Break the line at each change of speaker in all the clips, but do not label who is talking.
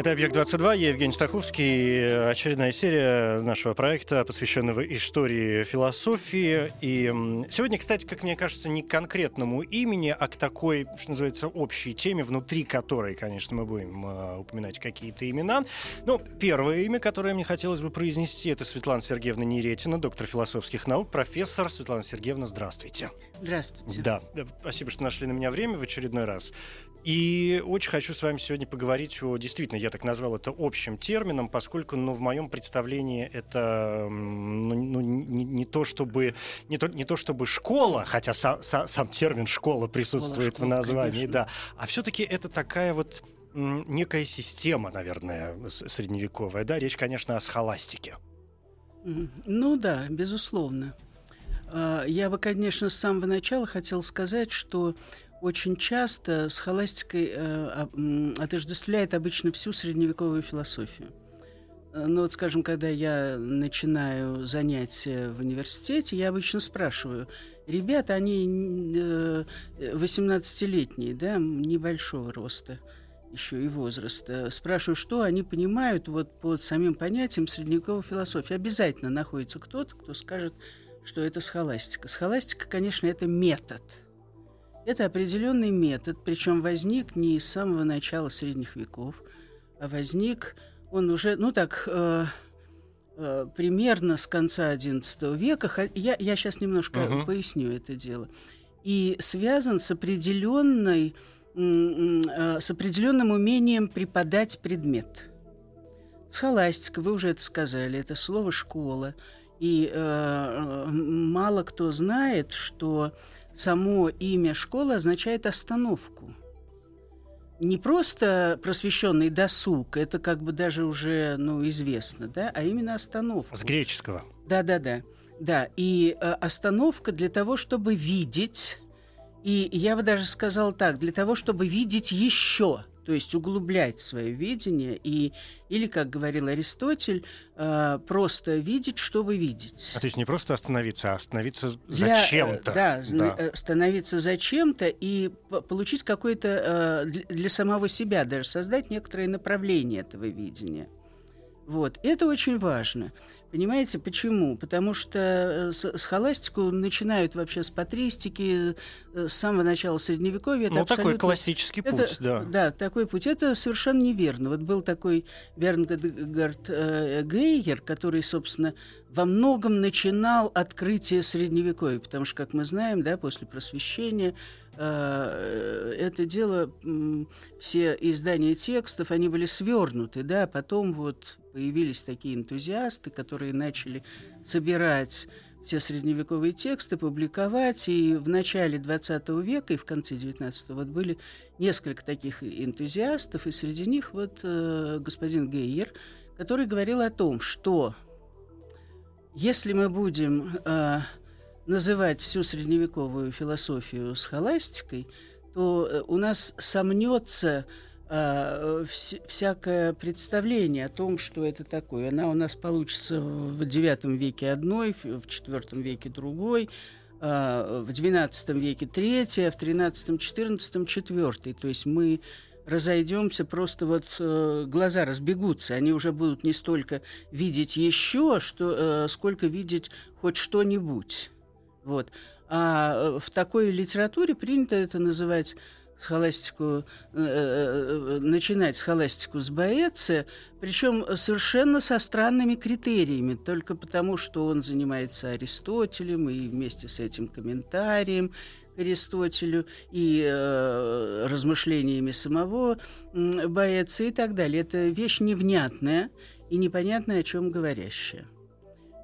Это «Объект-22», я Евгений Стаховский. Очередная серия нашего проекта, посвященного истории философии. И сегодня, кстати, как мне кажется, не к конкретному имени, а к такой, что называется, общей теме, внутри которой, конечно, мы будем э, упоминать какие-то имена. Ну, первое имя, которое мне хотелось бы произнести, это Светлана Сергеевна Неретина, доктор философских наук, профессор. Светлана Сергеевна, здравствуйте.
Здравствуйте.
Да, спасибо, что нашли на меня время в очередной раз. И очень хочу с вами сегодня поговорить о, действительно, я так назвал это общим термином, поскольку, ну, в моем представлении это ну, ну, не, не то чтобы не то, не то чтобы школа, хотя сам, сам, сам термин школа присутствует школа, в названии, конечно. да, а все-таки это такая вот некая система, наверное, средневековая, да, речь, конечно, о схоластике.
Ну да, безусловно. А, я бы, конечно, с самого начала хотел сказать, что очень часто с холастикой э, отождествляет обычно всю средневековую философию. Э, ну вот, скажем, когда я начинаю занятия в университете, я обычно спрашиваю, ребята, они э, 18-летние, да, небольшого роста еще и возраста. Спрашиваю, что они понимают вот под самим понятием средневековой философии. Обязательно находится кто-то, кто скажет, что это схоластика. Схоластика, конечно, это метод – это определенный метод, причем возник не с самого начала средних веков, а возник он уже, ну так, э, э, примерно с конца XI века. Я, я сейчас немножко uh-huh. поясню это дело. И связан с определенной э, с определенным умением преподать предмет. Схоластика, вы уже это сказали, это слово школа. И э, мало кто знает, что само имя школы означает остановку. Не просто просвещенный досуг, это как бы даже уже ну, известно, да, а именно остановка.
С греческого.
Да, да, да. Да, и э, остановка для того, чтобы видеть, и я бы даже сказала так, для того, чтобы видеть еще то есть углублять свое видение и или, как говорил Аристотель, э, просто видеть, чтобы видеть.
А то есть не просто остановиться, а остановиться зачем-то.
Да, да, э, остановиться зачем-то и получить какое-то э, для самого себя даже создать некоторое направление этого видения. Вот это очень важно. Понимаете, почему? Потому что э, схоластику начинают вообще с патристики, э, с самого начала Средневековья.
Это ну, абсолютно... такой классический
это,
путь, да.
Да, такой путь. Это совершенно неверно. Вот был такой Бернгард э, Гейер, который, собственно, во многом начинал открытие Средневековья, потому что, как мы знаем, да, после просвещения это дело, э, все издания текстов, они были свернуты, да, потом вот появились такие энтузиасты, которые начали собирать все средневековые тексты, публиковать. И в начале XX века и в конце XIX вот были несколько таких энтузиастов, и среди них вот э, господин Гейер, который говорил о том, что если мы будем э, называть всю средневековую философию схоластикой, то э, у нас сомнется э, вс- всякое представление о том, что это такое. Она у нас получится в IX веке одной, в IV веке другой, э, в XII веке третья, в XIII, XIV четвертый. То есть мы разойдемся, просто вот э, глаза разбегутся. Они уже будут не столько видеть еще, что, э, сколько видеть хоть что-нибудь. Вот. А э, в такой литературе принято это называть схоластику, э, э, начинать схоластику с Боэция, причем совершенно со странными критериями, только потому, что он занимается Аристотелем и вместе с этим комментарием, Аристотелю и э, размышлениями самого э, Боэца и так далее. Это вещь невнятная и непонятная, о чем говорящая.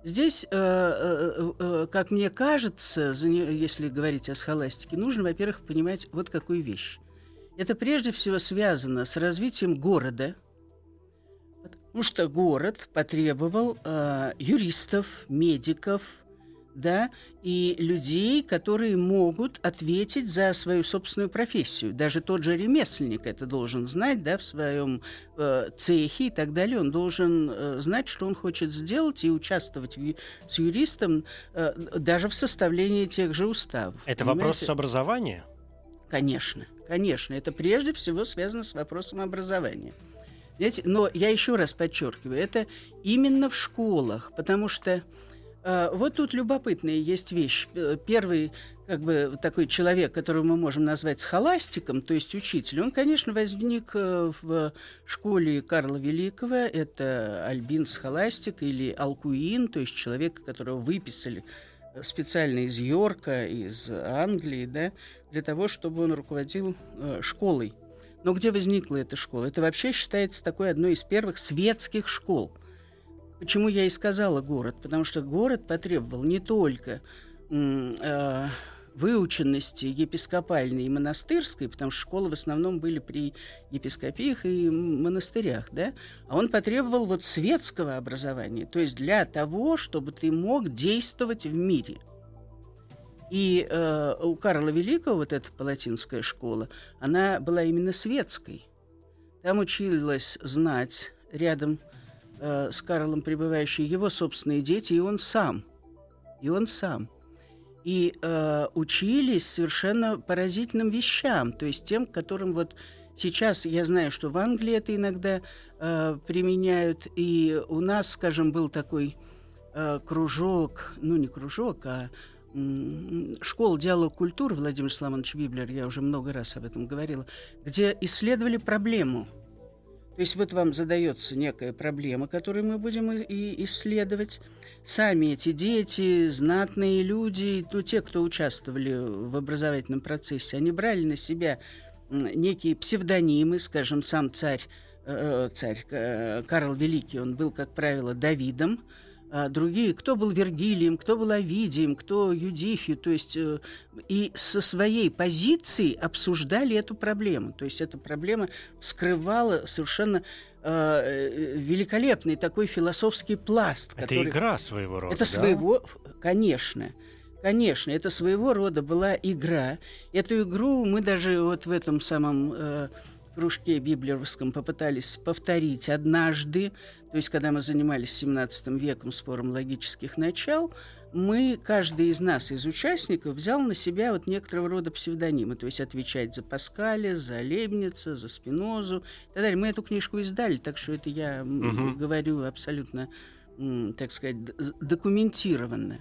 Здесь, э, э, э, как мне кажется, если говорить о схоластике, нужно, во-первых, понимать вот какую вещь. Это прежде всего связано с развитием города. Потому что город потребовал юристов, медиков, да, и людей, которые могут ответить за свою собственную профессию. Даже тот же ремесленник это должен знать, да, в своем э, цехе и так далее. Он должен э, знать, что он хочет сделать и участвовать в, с юристом э, даже в составлении тех же уставов.
Это понимаете? вопрос образования?
Конечно, конечно. Это прежде всего связано с вопросом образования. Знаете, но я еще раз подчеркиваю, это именно в школах, потому что вот тут любопытная есть вещь. Первый как бы такой человек, которого мы можем назвать схоластиком, то есть учитель, он, конечно, возник э, в школе Карла Великого. Это Альбин Схоластик или Алкуин, то есть человек, которого выписали специально из Йорка, из Англии, да, для того, чтобы он руководил э, школой. Но где возникла эта школа? Это вообще считается такой одной из первых светских школ. Почему я и сказала город? Потому что город потребовал не только э, выученности епископальной и монастырской, потому что школы в основном были при епископиях и монастырях, да, а он потребовал вот светского образования, то есть для того, чтобы ты мог действовать в мире. И э, у Карла Великого вот эта палатинская школа, она была именно светской. Там училась знать рядом э, с Карлом пребывающие его собственные дети, и он сам. И он сам и э, учились совершенно поразительным вещам, то есть тем, которым вот сейчас я знаю, что в Англии это иногда э, применяют, и у нас, скажем, был такой э, кружок, ну не кружок, а школа диалог культуры Владимир Славович Библер, я уже много раз об этом говорила, где исследовали проблему. То есть вот вам задается некая проблема, которую мы будем и исследовать, сами эти дети, знатные люди, ну, те, кто участвовали в образовательном процессе, они брали на себя некие псевдонимы, скажем, сам царь, э, царь э, Карл Великий, он был, как правило, Давидом, другие, кто был Вергилием, кто был Овидием, кто Юдифью, то есть э, и со своей позиции обсуждали эту проблему. То есть эта проблема вскрывала совершенно э, великолепный такой философский пласт.
Это который... игра своего рода.
Это да? своего, конечно. Конечно, это своего рода была игра. Эту игру мы даже вот в этом самом э, кружке библеровском попытались повторить однажды. То есть, когда мы занимались 17 веком спором логических начал, мы, каждый из нас, из участников, взял на себя вот некоторого рода псевдонимы, то есть отвечать за Паскаля, за Лебница, за Спинозу и так далее. Мы эту книжку издали, так что это я угу. говорю абсолютно, так сказать, документированно.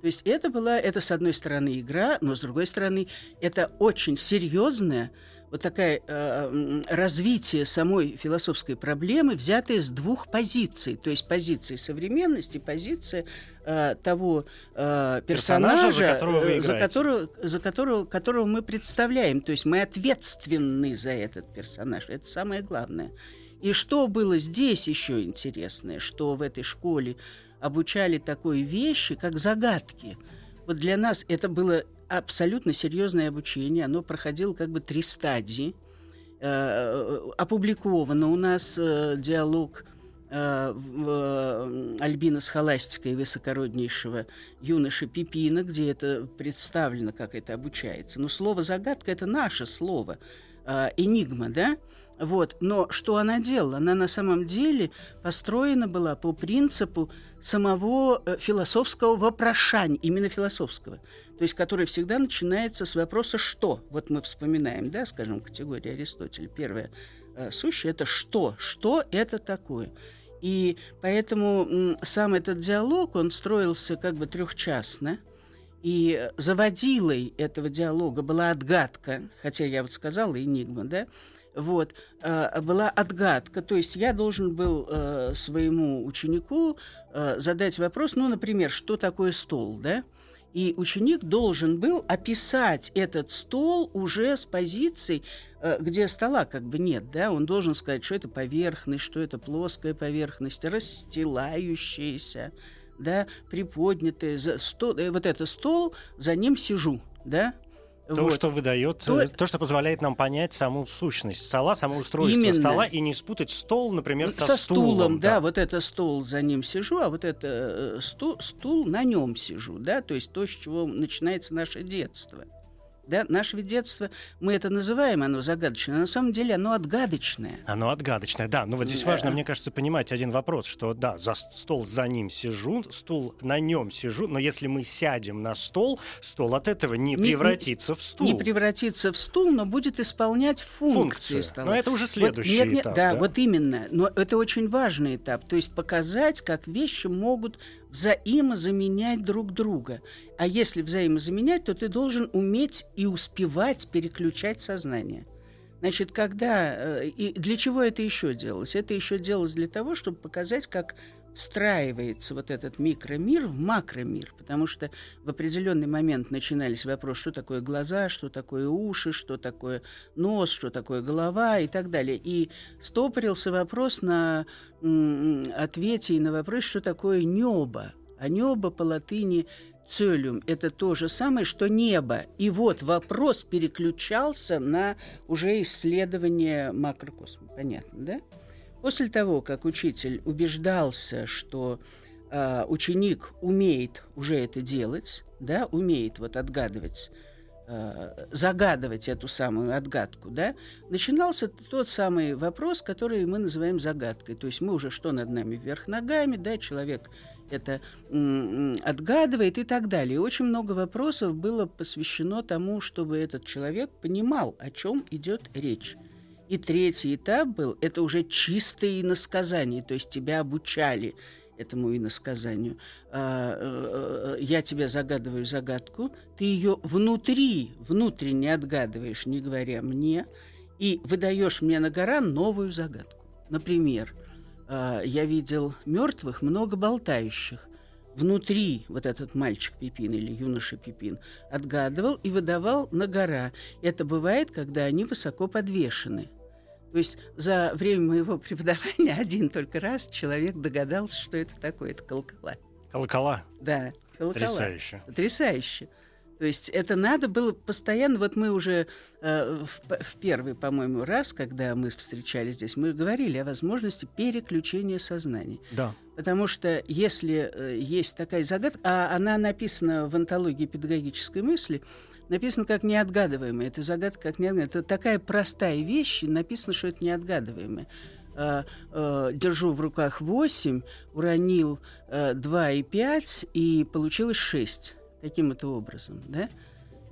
То есть это была, это с одной стороны игра, но с другой стороны это очень серьезная вот такая э, развитие самой философской проблемы, взятое с двух позиций, то есть позиции современности, позиция э, того э, персонажа, персонажа, за которого, вы э, за, которого, за которого, которого мы представляем, то есть мы ответственны за этот персонаж, это самое главное. И что было здесь еще интересное, что в этой школе обучали такой вещи, как загадки. Вот для нас это было абсолютно серьезное обучение. Оно проходило как бы три стадии. Э, опубликовано у нас э, диалог э, Альбина с холастикой высокороднейшего юноши Пипина, где это представлено, как это обучается. Но слово «загадка» — это наше слово, энигма, да? Вот. Но что она делала? Она на самом деле построена была по принципу самого философского вопрошания, именно философского то есть который всегда начинается с вопроса «что?». Вот мы вспоминаем, да, скажем, категория Аристотеля. Первое э, сущее – это «что?». Что это такое? И поэтому сам этот диалог, он строился как бы трехчастно, и заводилой этого диалога была отгадка, хотя я вот сказала «энигма», да, вот, э, была отгадка. То есть я должен был э, своему ученику э, задать вопрос, ну, например, что такое стол, да? И ученик должен был описать этот стол уже с позицией, э, где стола как бы нет, да, он должен сказать, что это поверхность, что это плоская поверхность, расстилающаяся, да, приподнятая, за стол, вот это стол, за ним сижу, да,
То,
Вот.
что выдает,
То-
э, то, что позволяет нам понять саму сущность стола, само устройство
Именно.
стола и не спутать стол, например, со,
со стулом, да,
да.
вот это стол, за ним сижу, а вот это э, стул, стул на нем сижу, да, то есть то, с чего начинается наше детство. Да, наше ведь детство, мы это называем, оно загадочное, на самом деле оно отгадочное.
Оно отгадочное, да. Но вот здесь
Да.
важно, мне кажется, понимать один вопрос, что да, за стол за ним сижу, стул на нем сижу, но если мы сядем на стол, стол от этого не,
Не- не-
превратится в стул.
Не превратится в стул, но будет исполнять функции стола.
Но это уже
Вот-
следующий
нет, нет,
этап.
да, вот именно. Но это очень важный этап. То есть показать, как вещи могут взаимозаменять друг друга. А если взаимозаменять, то ты должен уметь и успевать переключать сознание. Значит, когда... э, И для чего это еще делалось? Это еще делалось для того, чтобы показать, как встраивается вот этот микромир в макромир, потому что в определенный момент начинались вопросы, что такое глаза, что такое уши, что такое нос, что такое голова и так далее. И стопорился вопрос на ответе и на вопрос, что такое небо. А небо по латыни целюм – это то же самое, что небо. И вот вопрос переключался на уже исследование макрокосма. Понятно, да? После того, как учитель убеждался, что а, ученик умеет уже это делать, да, умеет вот отгадывать, а, загадывать эту самую отгадку, да, начинался тот самый вопрос, который мы называем загадкой. То есть мы уже что над нами вверх ногами, да, человек это отгадывает и так далее. Очень много вопросов было посвящено тому, чтобы этот человек понимал, о чем идет речь. И третий этап был, это уже чистое иносказание, то есть тебя обучали этому иносказанию. А, э, э, я тебе загадываю загадку, ты ее внутри, внутренне отгадываешь, не говоря мне, и выдаешь мне на гора новую загадку. Например, а, я видел мертвых, много болтающих. Внутри вот этот мальчик Пипин или юноша Пипин отгадывал и выдавал на гора. Это бывает, когда они высоко подвешены. То есть за время моего преподавания один только раз человек догадался, что это такое. Это колокола.
Колокола.
Да, колокола.
Потрясающе.
Потрясающе. То есть это надо было постоянно, вот мы уже э, в, в первый, по-моему, раз, когда мы встречались здесь, мы говорили о возможности переключения сознания.
Да.
Потому что если э, есть такая загадка, а она написана в антологии педагогической мысли, написано как неотгадываемая. Это загадка как неотгадываемая. Это такая простая вещь, и написано, что это неотгадываемая. А, э, держу в руках 8, уронил э, 2 и 5, и получилось 6. Таким это образом, да?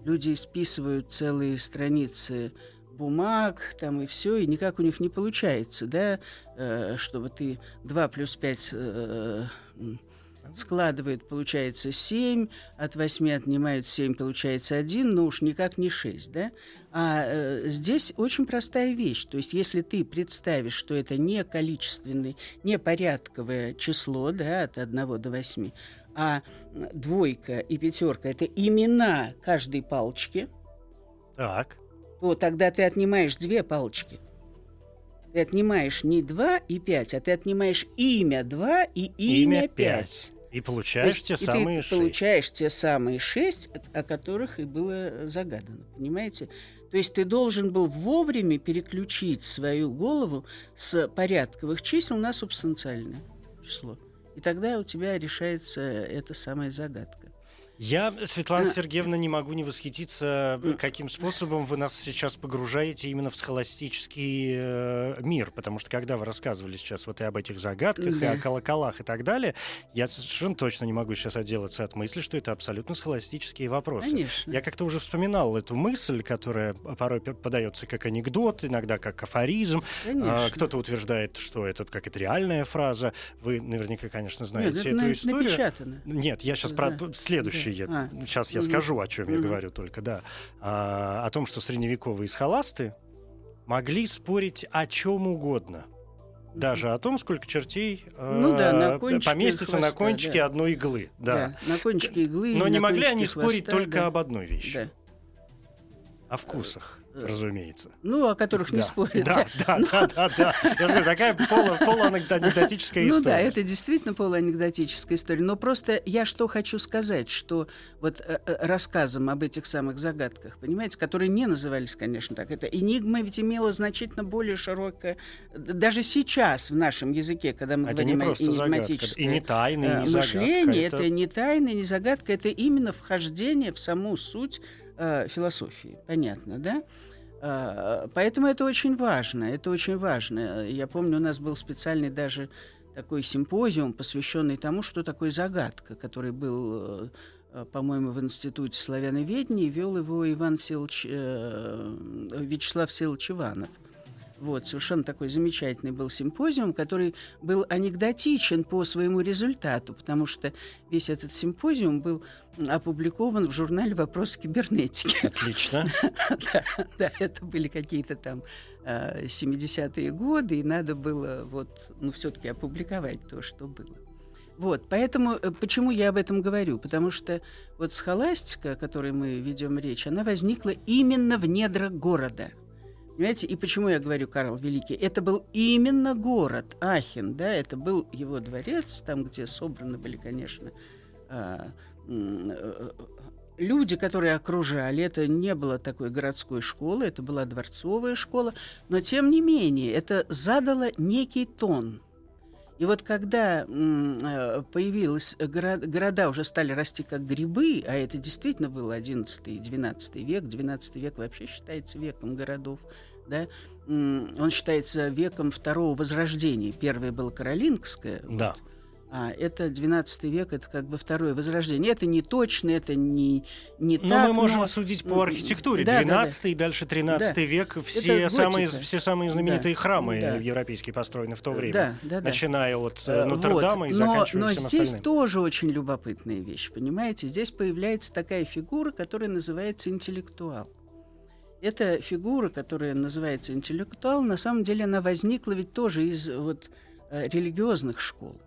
Люди списывают целые страницы бумаг, там и все, и никак у них не получается, да, э, чтобы ты 2 плюс 5 э, складывает, получается 7, от 8 отнимают 7, получается 1, но уж никак не 6, да? А э, здесь очень простая вещь. То есть, если ты представишь, что это не количественное, не порядковое число, да, от 1 до 8, а двойка и пятерка это имена каждой палочки,
Так.
то тогда ты отнимаешь две палочки. Ты отнимаешь не 2 и 5, а ты отнимаешь имя 2 и имя,
Имя
5.
пять. И получаешь те
и
самые
ты
шесть.
получаешь те самые шесть, о- о которых и было загадано, понимаете? То есть ты должен был вовремя переключить свою голову с порядковых чисел на субстанциальное число. И тогда у тебя решается эта самая загадка.
Я, Светлана
А.
Сергеевна, не могу не восхититься,
М.
каким способом вы нас сейчас погружаете именно в схоластический э, мир. Потому что когда вы рассказывали сейчас вот и об этих загадках, и о колоколах и так далее, я совершенно точно не могу сейчас отделаться от мысли, что это абсолютно схоластические вопросы.
Конечно.
Я как-то уже вспоминал эту мысль, которая порой подается как анекдот, иногда как афоризм.
Конечно.
А, Кто-то утверждает, что это как это реальная фраза. Вы наверняка, конечно, знаете
Нет, это
эту
на-
историю.
напечатано.
Нет, я сейчас
Да.
про следующий.
Да.
я-
А.
Сейчас я
Мгм.
скажу, о чем я
Мгм.
говорю только, да. А, о том, что средневековые схоласты могли спорить о чем угодно. Даже о том, сколько чертей э,
Ну да, на
поместится на
хвоста,
кончике
да.
одной иглы. Да.
на кончике иглы.
Но не
на
могли они спорить
хвоста,
только
да.
об одной вещи.
Да.
О вкусах. Разумеется.
Ну, о которых не
Да,
спорят.
Да, да,
Ну,
да, да, да. Я говорю, такая полу- полуанекдотическая
Ну да,
история.
это действительно полуанекдотическая история. Но просто я что хочу сказать, что вот э, э, рассказом об этих самых загадках, понимаете, которые не назывались, конечно, так, это энигма ведь имела значительно более широкое... Даже сейчас в нашем языке, когда мы
Это не
говорим о энигматическое
И не тайна, и
э,
не загадка.
мышление, это... не тайна, не загадка, это именно вхождение в саму суть э, философии. Понятно, да? А, Поэтому это очень важно, это очень важно. Я помню, у нас был специальный даже такой симпозиум, посвященный тому, что такое загадка, который был, э, э, по-моему, в Институте славяноведения, вел его Иван э, Вячеслав Всеволодович Иванов. Вот, совершенно такой замечательный был симпозиум, который был анекдотичен по своему результату, потому что весь этот симпозиум был опубликован в журнале «Вопрос кибернетики».
Отлично.
Да, да, это были какие-то там э, 70-е годы, и надо было вот, ну, все-таки опубликовать то, что было. Вот, поэтому, э, почему я об этом говорю? Потому что вот схоластика, о которой мы ведем речь, она возникла именно в недрах города. Понимаете, и почему я говорю Карл Великий? Это был именно город Ахен, да, это был его дворец, там, где собраны были, конечно, а, м, э, люди, которые окружали. Это не было такой городской школы, это была дворцовая школа, но тем не менее это задало некий тон. И вот когда э, появились горо- города, уже стали расти как грибы, а это действительно был 11 и 12 век, 12 век вообще считается веком городов, да, он считается веком второго возрождения. Первое было Каролингское, вот,
Да.
А это 12 век, это как бы второе возрождение. Это не точно, это не, не
Но
так.
мы можем
но-
судить по архитектуре.
да, да, да.
12 и дальше 13 век. Все самые, все самые знаменитые
Да,
храмы
да.
европейские построены в то время.
Да, да, да.
Начиная от э,
Э,
Нотр-Дама и
вот.
заканчивая
но, но
всем
здесь
остальным.
тоже очень любопытная вещь, понимаете? Здесь появляется такая фигура, которая называется интеллектуал. Эта фигура, которая называется интеллектуал, на самом деле она возникла ведь тоже из вот, э, религиозных школ.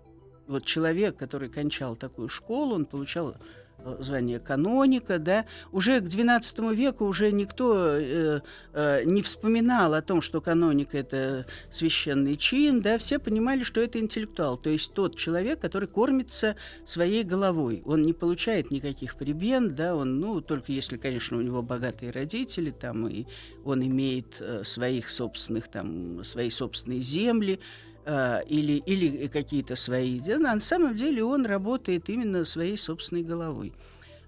Вот человек, который кончал такую школу, он получал э, звание каноника, да, уже к XII веку уже никто э, э, не вспоминал о том, что каноник – это священный чин, да, все понимали, что это интеллектуал, то есть тот человек, который кормится своей головой. Он не получает никаких прибен, да, он, ну, только если, конечно, у него богатые родители, там, и он имеет э, своих собственных, там, свои собственные земли, э, или, или какие-то свои. Да, на самом деле он работает именно своей собственной головой.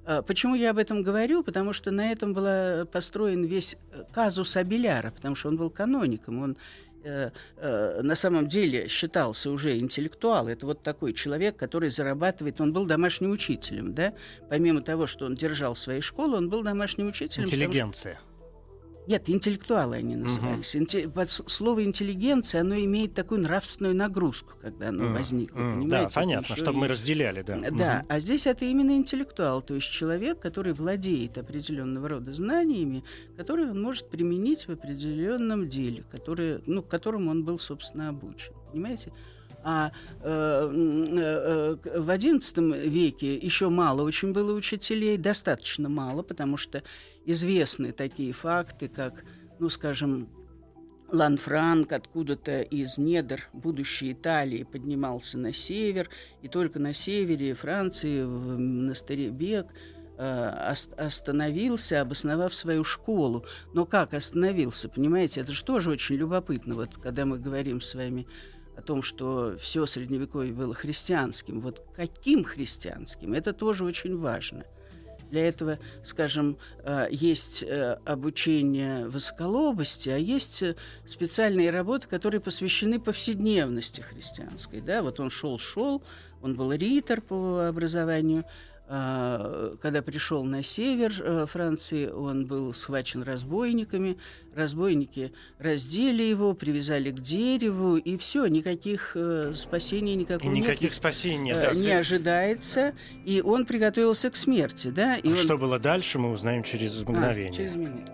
А, Почему я об этом говорю? Потому что на этом был построен весь э, казус Абеляра, потому что он был каноником, он э, э, на самом деле считался уже интеллектуал. Это вот такой человек, который зарабатывает. Он был домашним учителем, да? Помимо того, что он держал свои школы, он был домашним учителем. потому
Интеллигенция.
Нет, интеллектуалы они назывались. Инте- под с- слово интеллигенция, оно имеет такую нравственную нагрузку, когда оно
М,
возникло.
м,
понимаете?
Да, понятно, чтобы мы
и-
разделяли, да.
Да,
Мгм.
а здесь это именно интеллектуал, то есть человек, который владеет определенного рода знаниями, которые он может применить в определенном деле, которое, ну, к которому он был, собственно, обучен. Понимаете? А э, э, э, в XI веке еще мало очень было учителей, достаточно мало, потому что известны такие факты, как, ну, скажем, Ланфранк откуда-то из недр будущей Италии поднимался на север, и только на севере Франции, в монастыре Бек, э, ос- остановился, обосновав свою школу. Но как остановился, понимаете, это же тоже очень любопытно, вот когда мы говорим с вами о том, что все средневековье было христианским. Вот каким христианским? Это тоже очень важно. Для этого, скажем, э, есть э, обучение высоколобости, а есть э, специальные работы, которые посвящены повседневности христианской. Да? Вот он шел-шел, он был ритор по образованию. А, Когда пришел на север э, Франции, он был схвачен разбойниками. Разбойники раздели его, привязали к дереву, и все, никаких э, спасений
И
никакого нет
никаких спасений.
э,
да,
не ожидается, и он приготовился к смерти, да? И он-
Что было дальше, мы узнаем через
А,
мгновение.
через минуту.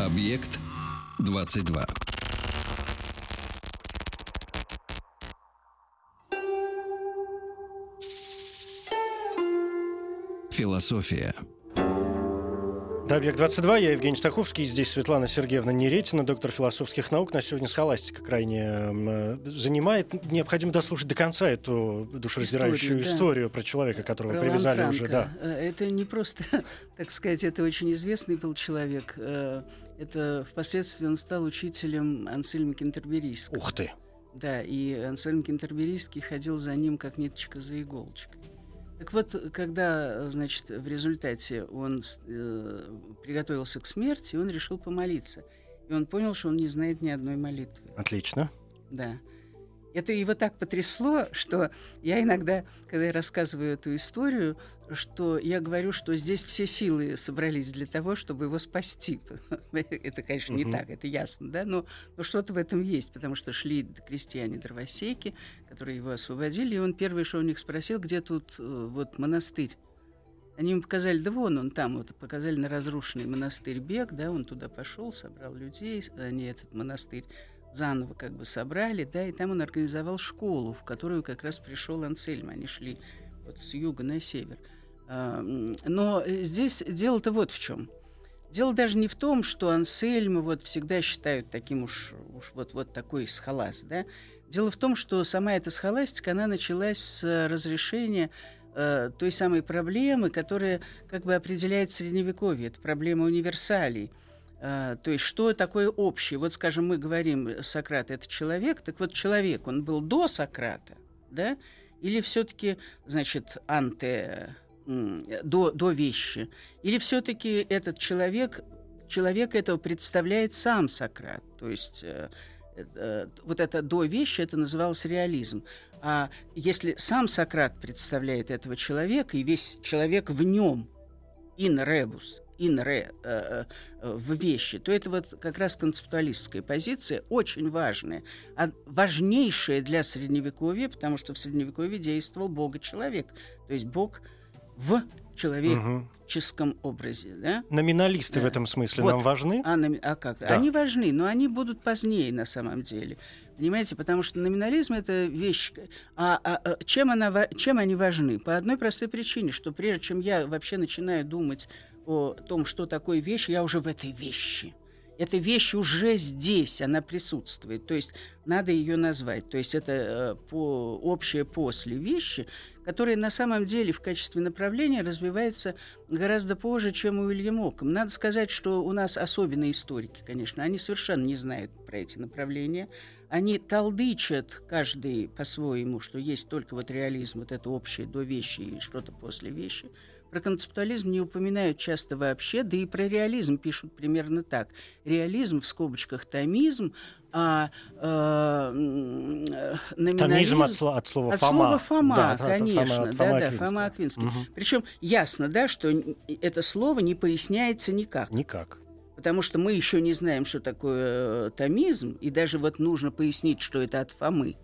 Объект 22. Философия.
Да, «Объект-22», я Евгений Стаховский, здесь Светлана Сергеевна Неретина, доктор философских наук. На сегодня схоластика крайне занимает. Необходимо дослушать до конца эту душераздирающую историю, историю да. про человека, которого про привязали уже. Да.
Э, это не просто, так сказать, это очень известный был человек. Э, это впоследствии он стал учителем Ансельма Кентерберийского.
Ух ты!
Да, и Ансельм Кентерберийский ходил за ним, как ниточка за иголочкой. Так вот, когда, значит, в результате он э, приготовился к смерти, он решил помолиться. И он понял, что он не знает ни одной молитвы.
Отлично.
Да. Это его так потрясло, что я иногда, когда я рассказываю эту историю, что я говорю, что здесь все силы собрались для того, чтобы его спасти. это, конечно, не так, это ясно, да, но, но что-то в этом есть, потому что шли крестьяне-дровосеки, которые его освободили, и он первый, что у них спросил, где тут э, вот монастырь. Они ему показали, да вон он там, вот показали на разрушенный монастырь Бег, да, он туда пошел, собрал людей, они этот монастырь заново как бы собрали, да, и там он организовал школу, в которую как раз пришел Ансельм. Они шли вот с юга на север. Но здесь дело-то вот в чем. Дело даже не в том, что Ансельма вот всегда считают таким уж, уж вот, вот такой схоласт, да. Дело в том, что сама эта схоластика, она началась с разрешения э, той самой проблемы, которая как бы определяет Средневековье. Это проблема универсалей – то есть что такое общее? Вот, скажем, мы говорим, Сократ – это человек, так вот человек, он был до Сократа, да? Или все-таки, значит, анте, до, до вещи? Или все-таки этот человек, человек этого представляет сам Сократ? То есть э, э, вот это до вещи, это называлось реализм. А если сам Сократ представляет этого человека, и весь человек в нем, in rebus, re, э, э, в вещи, то это вот как раз концептуалистская позиция, очень важная, а важнейшая для Средневековья, потому что в Средневековье действовал Бога-человек, то есть Бог в человеческом угу. образе. Да?
Номиналисты да. в этом смысле вот. нам важны?
А, номи... а как? Да. Они важны, но они будут позднее на самом деле. Понимаете, потому что номинализм это вещь. А, а, а чем, она, чем они важны? По одной простой причине, что прежде чем я вообще начинаю думать о том, что такое вещь, я уже в этой вещи. Эта вещь уже здесь, она присутствует. То есть надо ее назвать. То есть это э, по, общее после вещи, которое на самом деле в качестве направления развивается гораздо позже, чем у Илья Оком. Надо сказать, что у нас особенные историки, конечно, они совершенно не знают про эти направления. Они толдычат каждый по-своему, что есть только вот реализм, вот это общее до вещи и что-то после вещи – про концептуализм не упоминают часто вообще, да и про реализм пишут примерно так. Реализм в скобочках томизм, а э,
номинализм... Томизм от, слова, от слова
от
Фома.
Слова Фома, да, конечно, от, да, да, Фома Аквинский. Угу. Причем ясно, да, что это слово не поясняется никак.
Никак.
Потому что мы еще не знаем, что такое э, томизм, и даже вот нужно пояснить, что это от Фомы.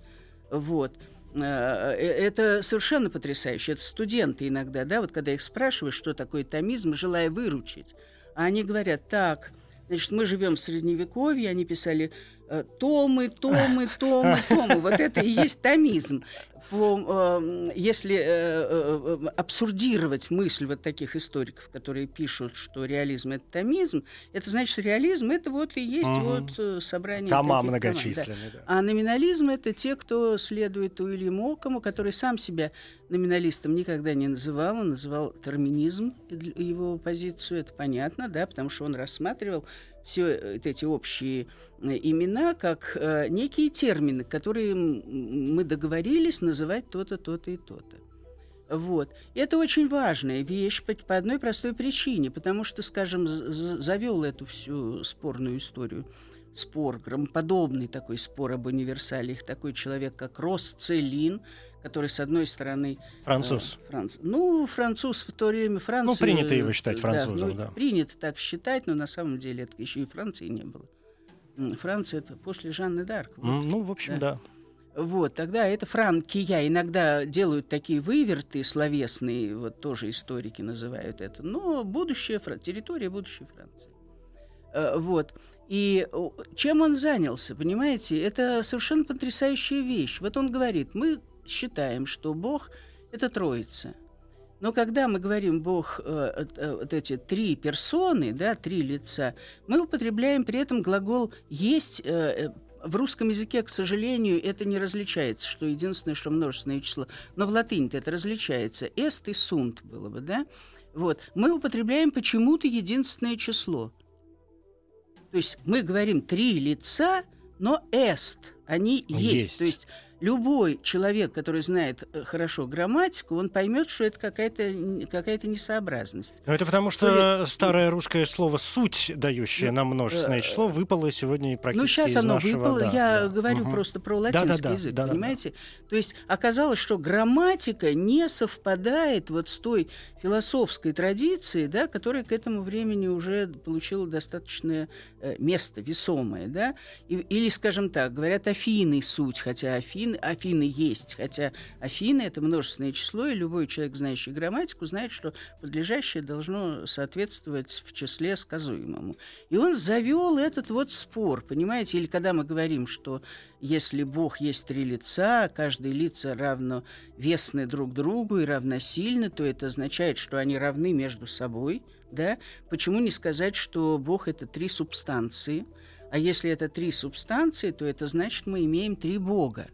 Вот. Э, э, это совершенно потрясающе. Это студенты иногда, да, вот когда их спрашиваешь, что такое томизм, желая выручить, а они говорят, так, значит, мы живем в Средневековье, они писали э, томы, томы, томы, томы. Вот это и есть томизм по, э, если э, э, абсурдировать мысль вот таких историков, которые пишут, что реализм это томизм, это значит, что реализм это вот и есть угу. вот э, собрание
тома многочисленные.
Да. Да. А номинализм это те, кто следует Уильяму Окому, который сам себя номиналистом никогда не называл, он называл терминизм его позицию, это понятно, да, потому что он рассматривал все э, эти общие э, имена как э, некие термины, которые мы договорились называть то-то, то-то и то-то. Вот. Это очень важная вещь по, по одной простой причине, потому что, скажем, завел эту всю спорную историю спор, громоподобный такой спор об универсалиях, такой человек, как Росцелин, который, с одной стороны...
Француз.
Э, франц... Ну, француз в то время Франции...
Ну, принято его считать французом, да.
Ну, Принято так считать, но на самом деле это еще и Франции не было. Франция это после Жанны Д'Арк.
Вот, ну, в общем, да.
да. Вот, тогда это франкия. Иногда делают такие выверты словесные, вот тоже историки называют это. Но будущее, территория будущей Франции. Э, вот. И чем он занялся, понимаете? Это совершенно потрясающая вещь. Вот он говорит, мы считаем, что Бог – это Троица. Но когда мы говорим Бог, э, э, вот эти три персоны, да, три лица, мы употребляем при этом глагол есть. Э, в русском языке, к сожалению, это не различается, что единственное, что множественное число. Но в латыни это различается. Эст и сунт было бы, да? Вот. Мы употребляем почему-то единственное число. То есть мы говорим три лица, но эст, они есть. есть. То есть любой человек, который знает э, хорошо грамматику, он поймет, что это какая-то какая несообразность.
Но это потому, что ли... старое русское слово «суть», дающее ну, нам множественное э, число, выпало сегодня
ну,
практически
Ну, сейчас
из
оно
нашего,
выпало.
Да,
Я
да.
говорю
угу.
просто про латинский
да, да,
язык,
да,
понимаете?
Да, да.
То есть оказалось, что грамматика не совпадает вот с той философской традицией, да, которая к этому времени уже получила достаточное э, место, весомое. Да? И, или, скажем так, говорят Афины суть, хотя Афины Афины, Афины есть, хотя Афины это множественное число, и любой человек, знающий грамматику, знает, что подлежащее должно соответствовать в числе сказуемому. И он завел этот вот спор, понимаете, или когда мы говорим, что если Бог есть три лица, каждое лица равно весны друг другу и равносильны, то это означает, что они равны между собой, да? Почему не сказать, что Бог это три субстанции? А если это три субстанции, то это значит, мы имеем три Бога.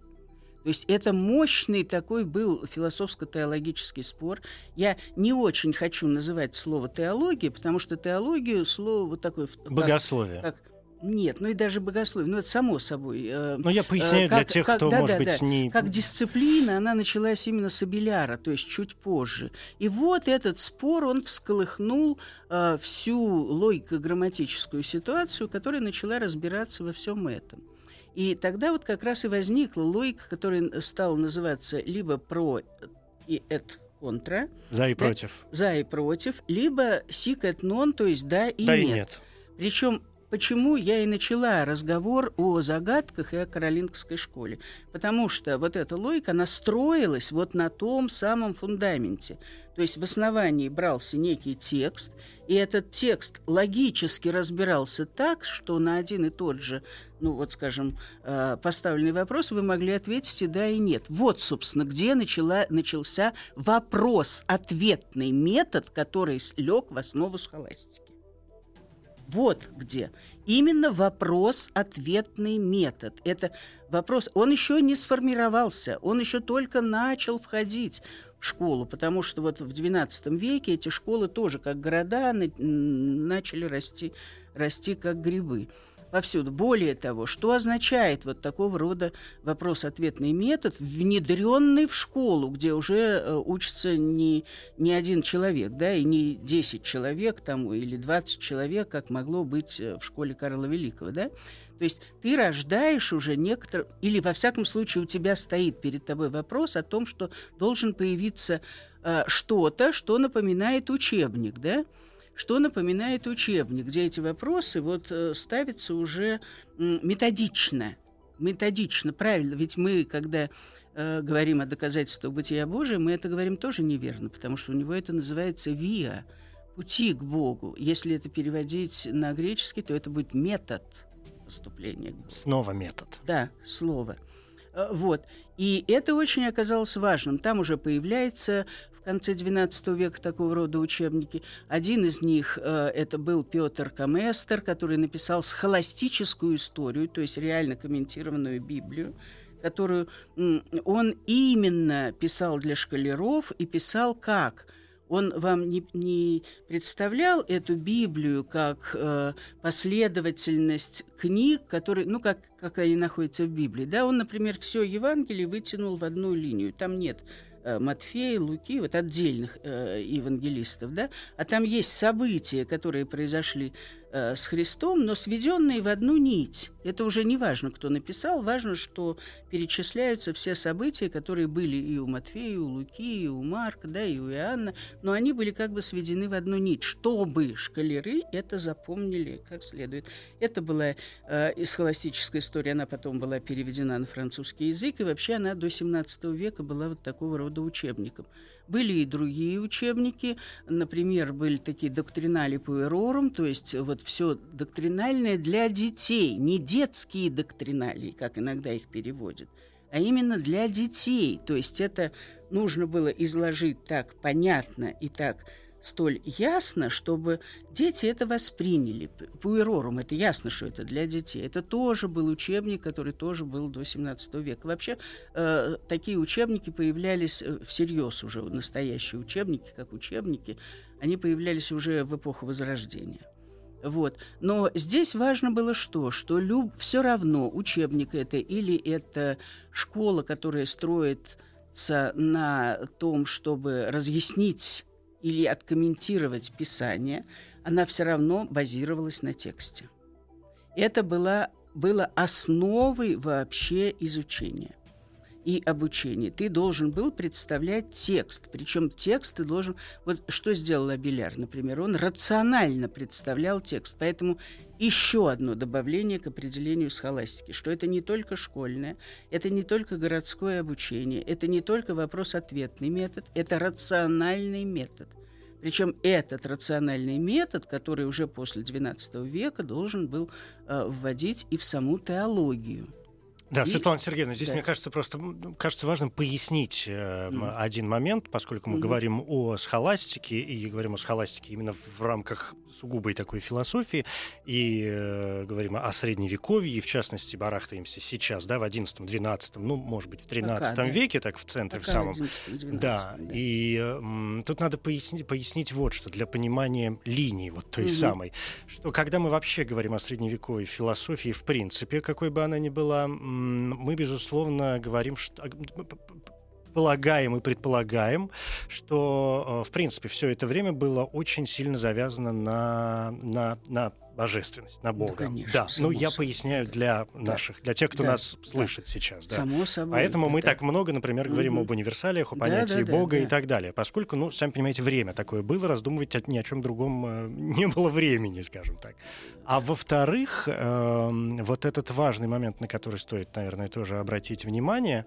То есть это мощный такой был философско-теологический спор. Я не очень хочу называть слово теология, потому что теологию слово вот такое...
Богословие.
Как, как, нет, ну и даже богословие, ну это само собой.
Э, Но я поясняю как, для тех, как, кто, да, может да, быть, да. не...
Как дисциплина, она началась именно с Абеляра, то есть чуть позже. И вот этот спор, он всколыхнул э, всю логико-грамматическую ситуацию, которая начала разбираться во всем этом. И тогда вот как раз и возникла логика, которая стала называться либо про и эт контра.
За и да, против.
За и против. Либо сик эт нон, то есть да и да нет. И нет. Причем Почему я и начала разговор о загадках и о каролингской школе? Потому что вот эта логика, она строилась вот на том самом фундаменте. То есть в основании брался некий текст, и этот текст логически разбирался так, что на один и тот же, ну вот скажем, э, поставленный вопрос вы могли ответить и да, и нет. Вот, собственно, где начала, начался вопрос-ответный метод, который лег в основу схоластики. Вот где. Именно вопрос-ответный метод. Это вопрос, он еще не сформировался, он еще только начал входить в школу, потому что вот в XII веке эти школы тоже, как города, начали расти, расти как грибы повсюду. Более того, что означает вот такого рода вопрос-ответный метод, внедренный в школу, где уже э, учится не, не один человек, да, и не 10 человек там, или 20 человек, как могло быть э, в школе Карла Великого, да? То есть ты рождаешь уже некоторые, или во всяком случае у тебя стоит перед тобой вопрос о том, что должен появиться э, что-то, что напоминает учебник, да? Что напоминает учебник, где эти вопросы вот э, ставятся уже методично. Методично, правильно. Ведь мы, когда э, говорим о доказательствах бытия Божия, мы это говорим тоже неверно, потому что у него это называется виа, пути к Богу. Если это переводить на греческий, то это будет метод поступления к Богу.
Снова метод.
Да, слово. Э, вот. И это очень оказалось важным. Там уже появляется конце XII века такого рода учебники. Один из них э, это был Петр Каместер, который написал схоластическую историю, то есть реально комментированную Библию которую он именно писал для школяров и писал как – он вам не, не представлял эту Библию как э, последовательность книг, которые, ну, как, как они находятся в Библии. Да, он, например, все Евангелие вытянул в одну линию. Там нет Матфея, Луки, вот отдельных э, евангелистов, да, а там есть события, которые произошли э, с Христом, но сведенные в одну нить. Это уже не важно, кто написал, важно, что перечисляются все события, которые были и у Матфея, и у Луки, и у Марка, да, и у Иоанна, но они были как бы сведены в одну нить, чтобы шкалеры это запомнили как следует. Это была э, схоластическая история, она потом была переведена на французский язык, и вообще она до 17 века была вот такого рода учебником. Были и другие учебники, например, были такие доктринали пуэрорум, то есть вот все доктринальное для детей, не детские доктринали, как иногда их переводят, а именно для детей. То есть это нужно было изложить так понятно и так столь ясно, чтобы дети это восприняли. Пуэрорум – это ясно, что это для детей. Это тоже был учебник, который тоже был до 17 века. Вообще э, такие учебники появлялись э, всерьез уже, настоящие учебники, как учебники, они появлялись уже в эпоху Возрождения. Вот. Но здесь важно было что? Что люб... все равно учебник это или это школа, которая строится на том, чтобы разъяснить или откомментировать Писание, она все равно базировалась на тексте. Это было, было основой вообще изучения и обучения. Ты должен был представлять текст. Причем текст ты должен... Вот что сделал Абеляр, например? Он рационально представлял текст. Поэтому еще одно добавление к определению схоластики, что это не только школьное, это не только городское обучение, это не только вопрос-ответный метод, это рациональный метод. Причем этот рациональный метод, который уже после XII века должен был э, вводить и в саму теологию.
Да, и... Светлана Сергеевна, здесь, да. мне кажется, просто кажется важным пояснить э, mm. один момент, поскольку мы mm-hmm. говорим о схоластике, и говорим о схоластике именно в рамках сугубой такой философии, и э, говорим о средневековье, и в частности барахтаемся сейчас, да, в XI-XII, ну, может быть, в XIII Пока, да. веке, так в центре, Пока в самом. 11, да, да, и э, тут надо пояснить, пояснить вот что, для понимания линии вот той mm-hmm. самой, что когда мы вообще говорим о средневековой философии, в принципе, какой бы она ни была, мы, безусловно, говорим, что полагаем и предполагаем, что, э, в принципе, все это время было очень сильно завязано на, на, на божественность, на Бога. Да, конечно, да. ну я собой. поясняю для наших, для тех, кто да, нас да. слышит сейчас. Да.
Само собой.
Поэтому мы так много, например, говорим угу. об универсалиях, о понятии да, да, Бога да, да. и так далее. Поскольку, ну, сами понимаете, время такое было, раздумывать ни о чем другом э, не было времени, скажем так. А во-вторых, э, вот этот важный момент, на который стоит, наверное, тоже обратить внимание,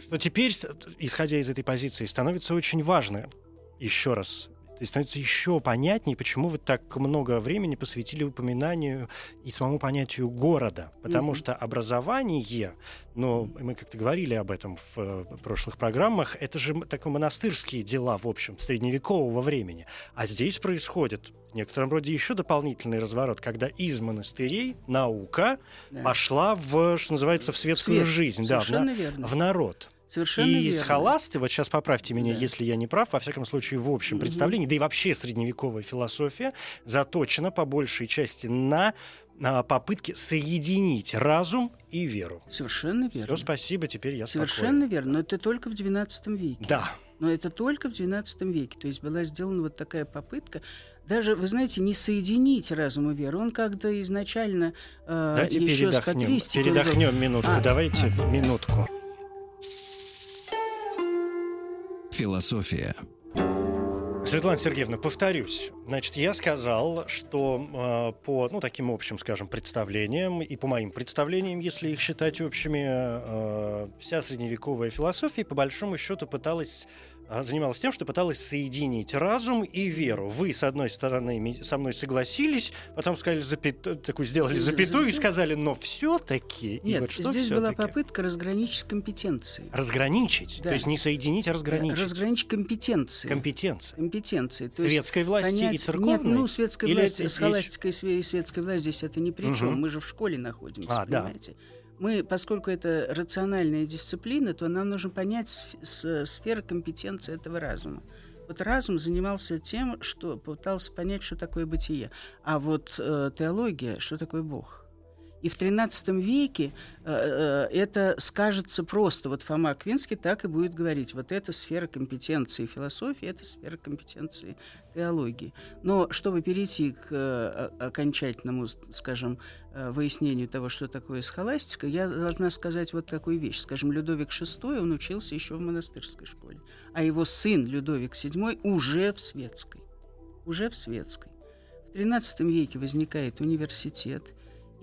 что теперь, исходя из этой позиции, становится очень важно еще раз то есть становится еще понятнее, почему вы так много времени посвятили упоминанию и самому понятию города. Потому mm-hmm. что образование, но мы как-то говорили об этом в э, прошлых программах, это же такие монастырские дела, в общем, средневекового времени. А здесь происходит в некотором роде еще дополнительный разворот, когда из монастырей наука да. пошла в, что называется, в светскую Свет. жизнь, да, в, на, в народ.
Совершенно
и
верно.
схоласты, вот сейчас поправьте меня, да. если я не прав, во всяком случае, в общем представлении, да и вообще средневековая философия заточена по большей части на на попытке соединить разум и веру.
Совершенно верно.
Все, спасибо, теперь я
Совершенно
спокоен.
верно, но это только в XII веке.
Да.
Но это только в XII веке. То есть была сделана вот такая попытка даже, вы знаете, не соединить разум и веру. Он как-то изначально
э, Давайте еще передохнем, передохнем минутку. А, Давайте а. минутку.
Философия.
Светлана Сергеевна, повторюсь. Значит, я сказал, что э, по, ну, таким общим, скажем, представлениям и по моим представлениям, если их считать общими, э, вся средневековая философия, по большому счету, пыталась занималась тем, что пыталась соединить разум и веру. Вы, с одной стороны, со мной согласились, потом сказали запят... такую сделали запятую и сказали, но все-таки.
Нет,
вот
что здесь была попытка разграничить компетенции.
Разграничить? Да. То есть не соединить, а разграничить?
Разграничить компетенции.
Компетенции.
Компетенции.
То светской власти понять... и церковной? Нет,
ну, светская Или власть, это... схоластика и светская власть здесь это ни при чем. Угу. Мы же в школе находимся, а, понимаете? Да мы, поскольку это рациональная дисциплина, то нам нужно понять сферу компетенции этого разума. Вот разум занимался тем, что пытался понять, что такое бытие. А вот э, теология, что такое Бог. И в XIII веке э, э, это скажется просто. Вот Фома Аквинский так и будет говорить. Вот это сфера компетенции философии, это сфера компетенции теологии. Но чтобы перейти к э, окончательному, скажем, выяснению того, что такое схоластика, я должна сказать вот такую вещь. Скажем, Людовик VI, он учился еще в монастырской школе, а его сын Людовик VII уже в светской. Уже в светской. В XIII веке возникает университет –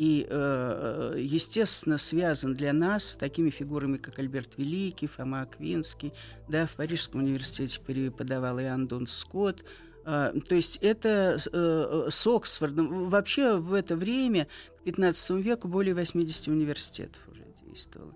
и, э, естественно, связан для нас с такими фигурами, как Альберт Великий, Фома Аквинский, да, в Парижском университете преподавал Иоанн Дон Скотт, э, то есть это э, с Оксфордом. Вообще в это время, к XV веку, более 80 университетов уже действовало.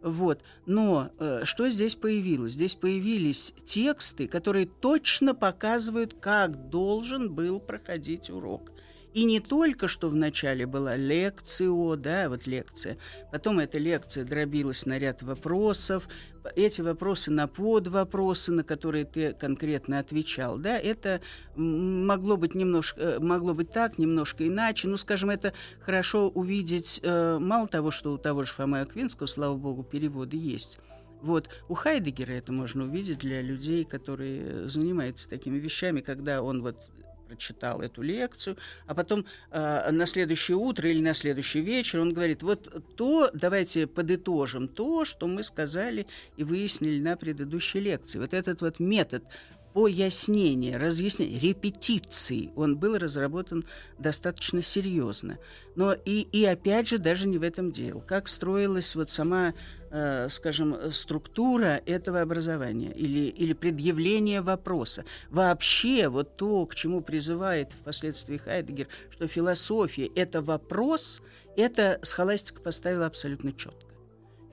Вот. Но э, что здесь появилось? Здесь появились тексты, которые точно показывают, как должен был проходить урок. И не только, что вначале была лекция, да, вот лекция, потом эта лекция дробилась на ряд вопросов, эти вопросы на подвопросы, на которые ты конкретно отвечал, да, это могло быть немножко, э, могло быть так, немножко иначе. Ну, скажем, это хорошо увидеть, э, мало того, что у того же Фомы Аквинского, слава богу, переводы есть. Вот. У Хайдегера это можно увидеть для людей, которые занимаются такими вещами, когда он вот прочитал эту лекцию, а потом э, на следующее утро или на следующий вечер он говорит, вот то, давайте подытожим то, что мы сказали и выяснили на предыдущей лекции. Вот этот вот метод пояснения, разъяснения, репетиции, он был разработан достаточно серьезно. Но и, и опять же, даже не в этом дело. Как строилась вот сама, э, скажем, структура этого образования или, или предъявление вопроса. Вообще вот то, к чему призывает впоследствии Хайдегер, что философия – это вопрос, это схоластика поставила абсолютно четко.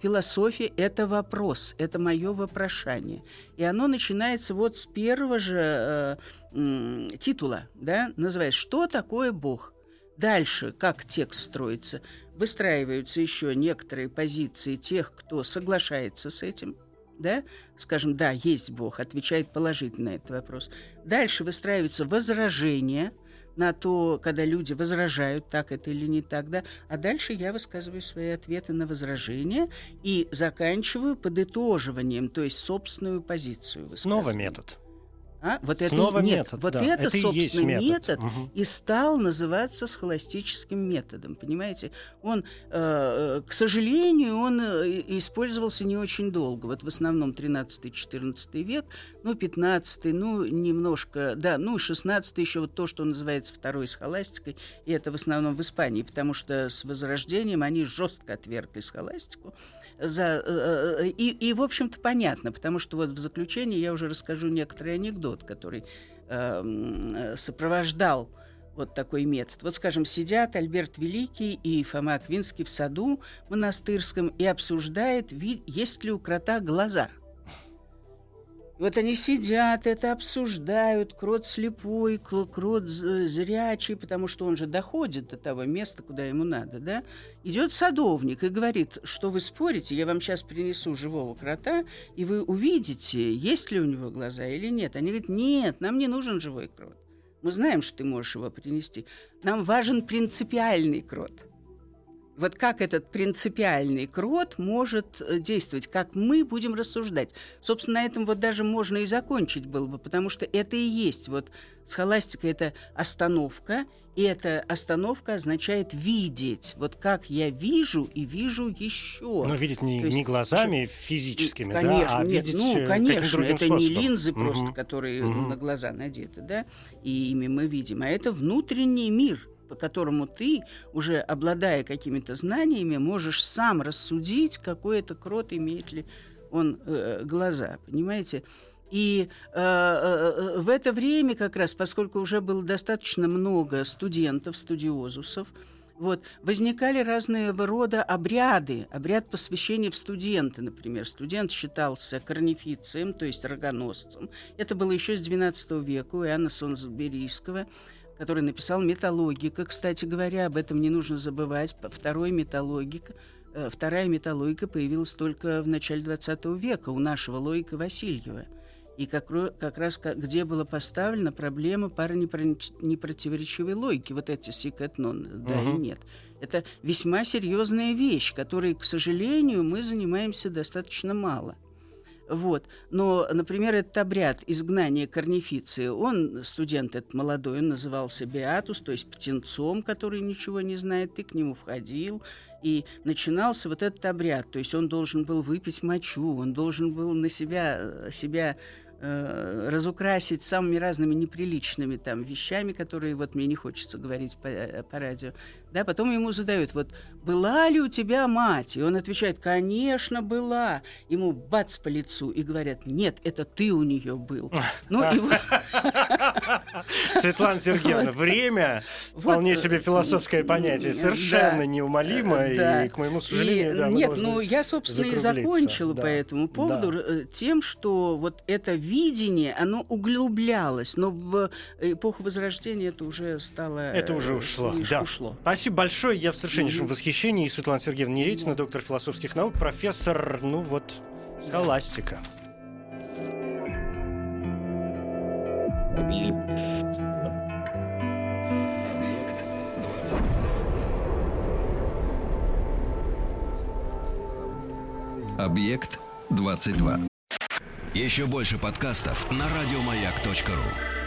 Философия – это вопрос, это мое вопрошание. И оно начинается вот с первого же э, титула, да, называется «Что такое Бог?». Дальше, как текст строится, выстраиваются еще некоторые позиции тех, кто соглашается с этим, да, скажем, да, есть Бог, отвечает положительно на этот вопрос. Дальше выстраиваются возражения – на то, когда люди возражают, так это или не так, да, а дальше я высказываю свои ответы на возражения и заканчиваю подытоживанием, то есть собственную позицию.
Снова метод.
А? Вот
Снова
это, нет,
метод.
Вот
да.
это,
это
собственно,
метод,
метод
угу.
и стал называться схоластическим методом. Понимаете, он, э, к сожалению, он э, использовался не очень долго. Вот в основном 13-14 век, ну, 15 ну, немножко, да, ну, 16 еще вот то, что называется второй схоластикой, и это в основном в Испании, потому что с Возрождением они жестко отвергли схоластику за, э, э, и, и, в общем-то, понятно, потому что вот в заключении я уже расскажу некоторый анекдот, который э, сопровождал вот такой метод. Вот, скажем, сидят Альберт Великий и Фома Аквинский в саду монастырском и обсуждают, есть ли у крота глаза – вот они сидят, это обсуждают, крот слепой, крот зрячий, потому что он же доходит до того места, куда ему надо, да? Идет садовник и говорит, что вы спорите, я вам сейчас принесу живого крота, и вы увидите, есть ли у него глаза или нет. Они говорят, нет, нам не нужен живой крот. Мы знаем, что ты можешь его принести. Нам важен принципиальный крот вот как этот принципиальный крот может э, действовать, как мы будем рассуждать. Собственно, на этом вот даже можно и закончить было бы, потому что это и есть вот схоластика – это остановка, и эта остановка означает видеть. Вот как я вижу и вижу еще.
Но видеть не,
есть,
не глазами физическими,
конечно,
да, а
нет,
видеть
ну,
э,
конечно, это
способом.
не линзы
угу.
просто, которые
угу.
на глаза надеты, да, и ими мы видим, а это внутренний мир – по которому ты, уже обладая какими-то знаниями, можешь сам рассудить, какой это крот, имеет ли он э, глаза, понимаете? И э, э, в это время как раз, поскольку уже было достаточно много студентов, студиозусов, вот, возникали разные рода обряды. Обряд посвящения в студенты, например. Студент считался корнифицием, то есть рогоносцем. Это было еще с XII века у Иоанна Сонсберийского который написал «Металлогика». Кстати говоря, об этом не нужно забывать. Второй металлогика, э, вторая металлогика появилась только в начале XX века у нашего логика Васильева. И как, как раз где была поставлена проблема пары непротиворечивой логики, вот эти сикэтнон, да uh-huh. и нет. Это весьма серьезная вещь, которой, к сожалению, мы занимаемся достаточно мало. Вот. Но, например, этот обряд изгнания корнифиции, он, студент этот молодой, он назывался Беатус, то есть птенцом, который ничего не знает, ты к нему входил, и начинался вот этот обряд, то есть он должен был выпить мочу, он должен был на себя, себя э, разукрасить самыми разными неприличными там вещами, которые вот мне не хочется говорить по, по радио, Да, потом ему задают, вот, была ли у тебя мать? И он отвечает, конечно, была. Ему бац по лицу и говорят, нет, это ты у нее был.
Ну, и Светлана Сергеевна, время вполне себе философское понятие, совершенно неумолимо, и, к моему сожалению,
Нет, ну, я, собственно, и закончила по этому поводу э, тем, что вот это видение, оно углублялось, но в эпоху Возрождения это уже стало...
Это уже э, ушло, да. ушло. Спасибо большое, я в совершеннейшем восхищении. Светлана Сергеевна Неретина, доктор философских наук, профессор, ну вот, схоластика.
Объект 22. Еще больше подкастов на радиомаяк.ру.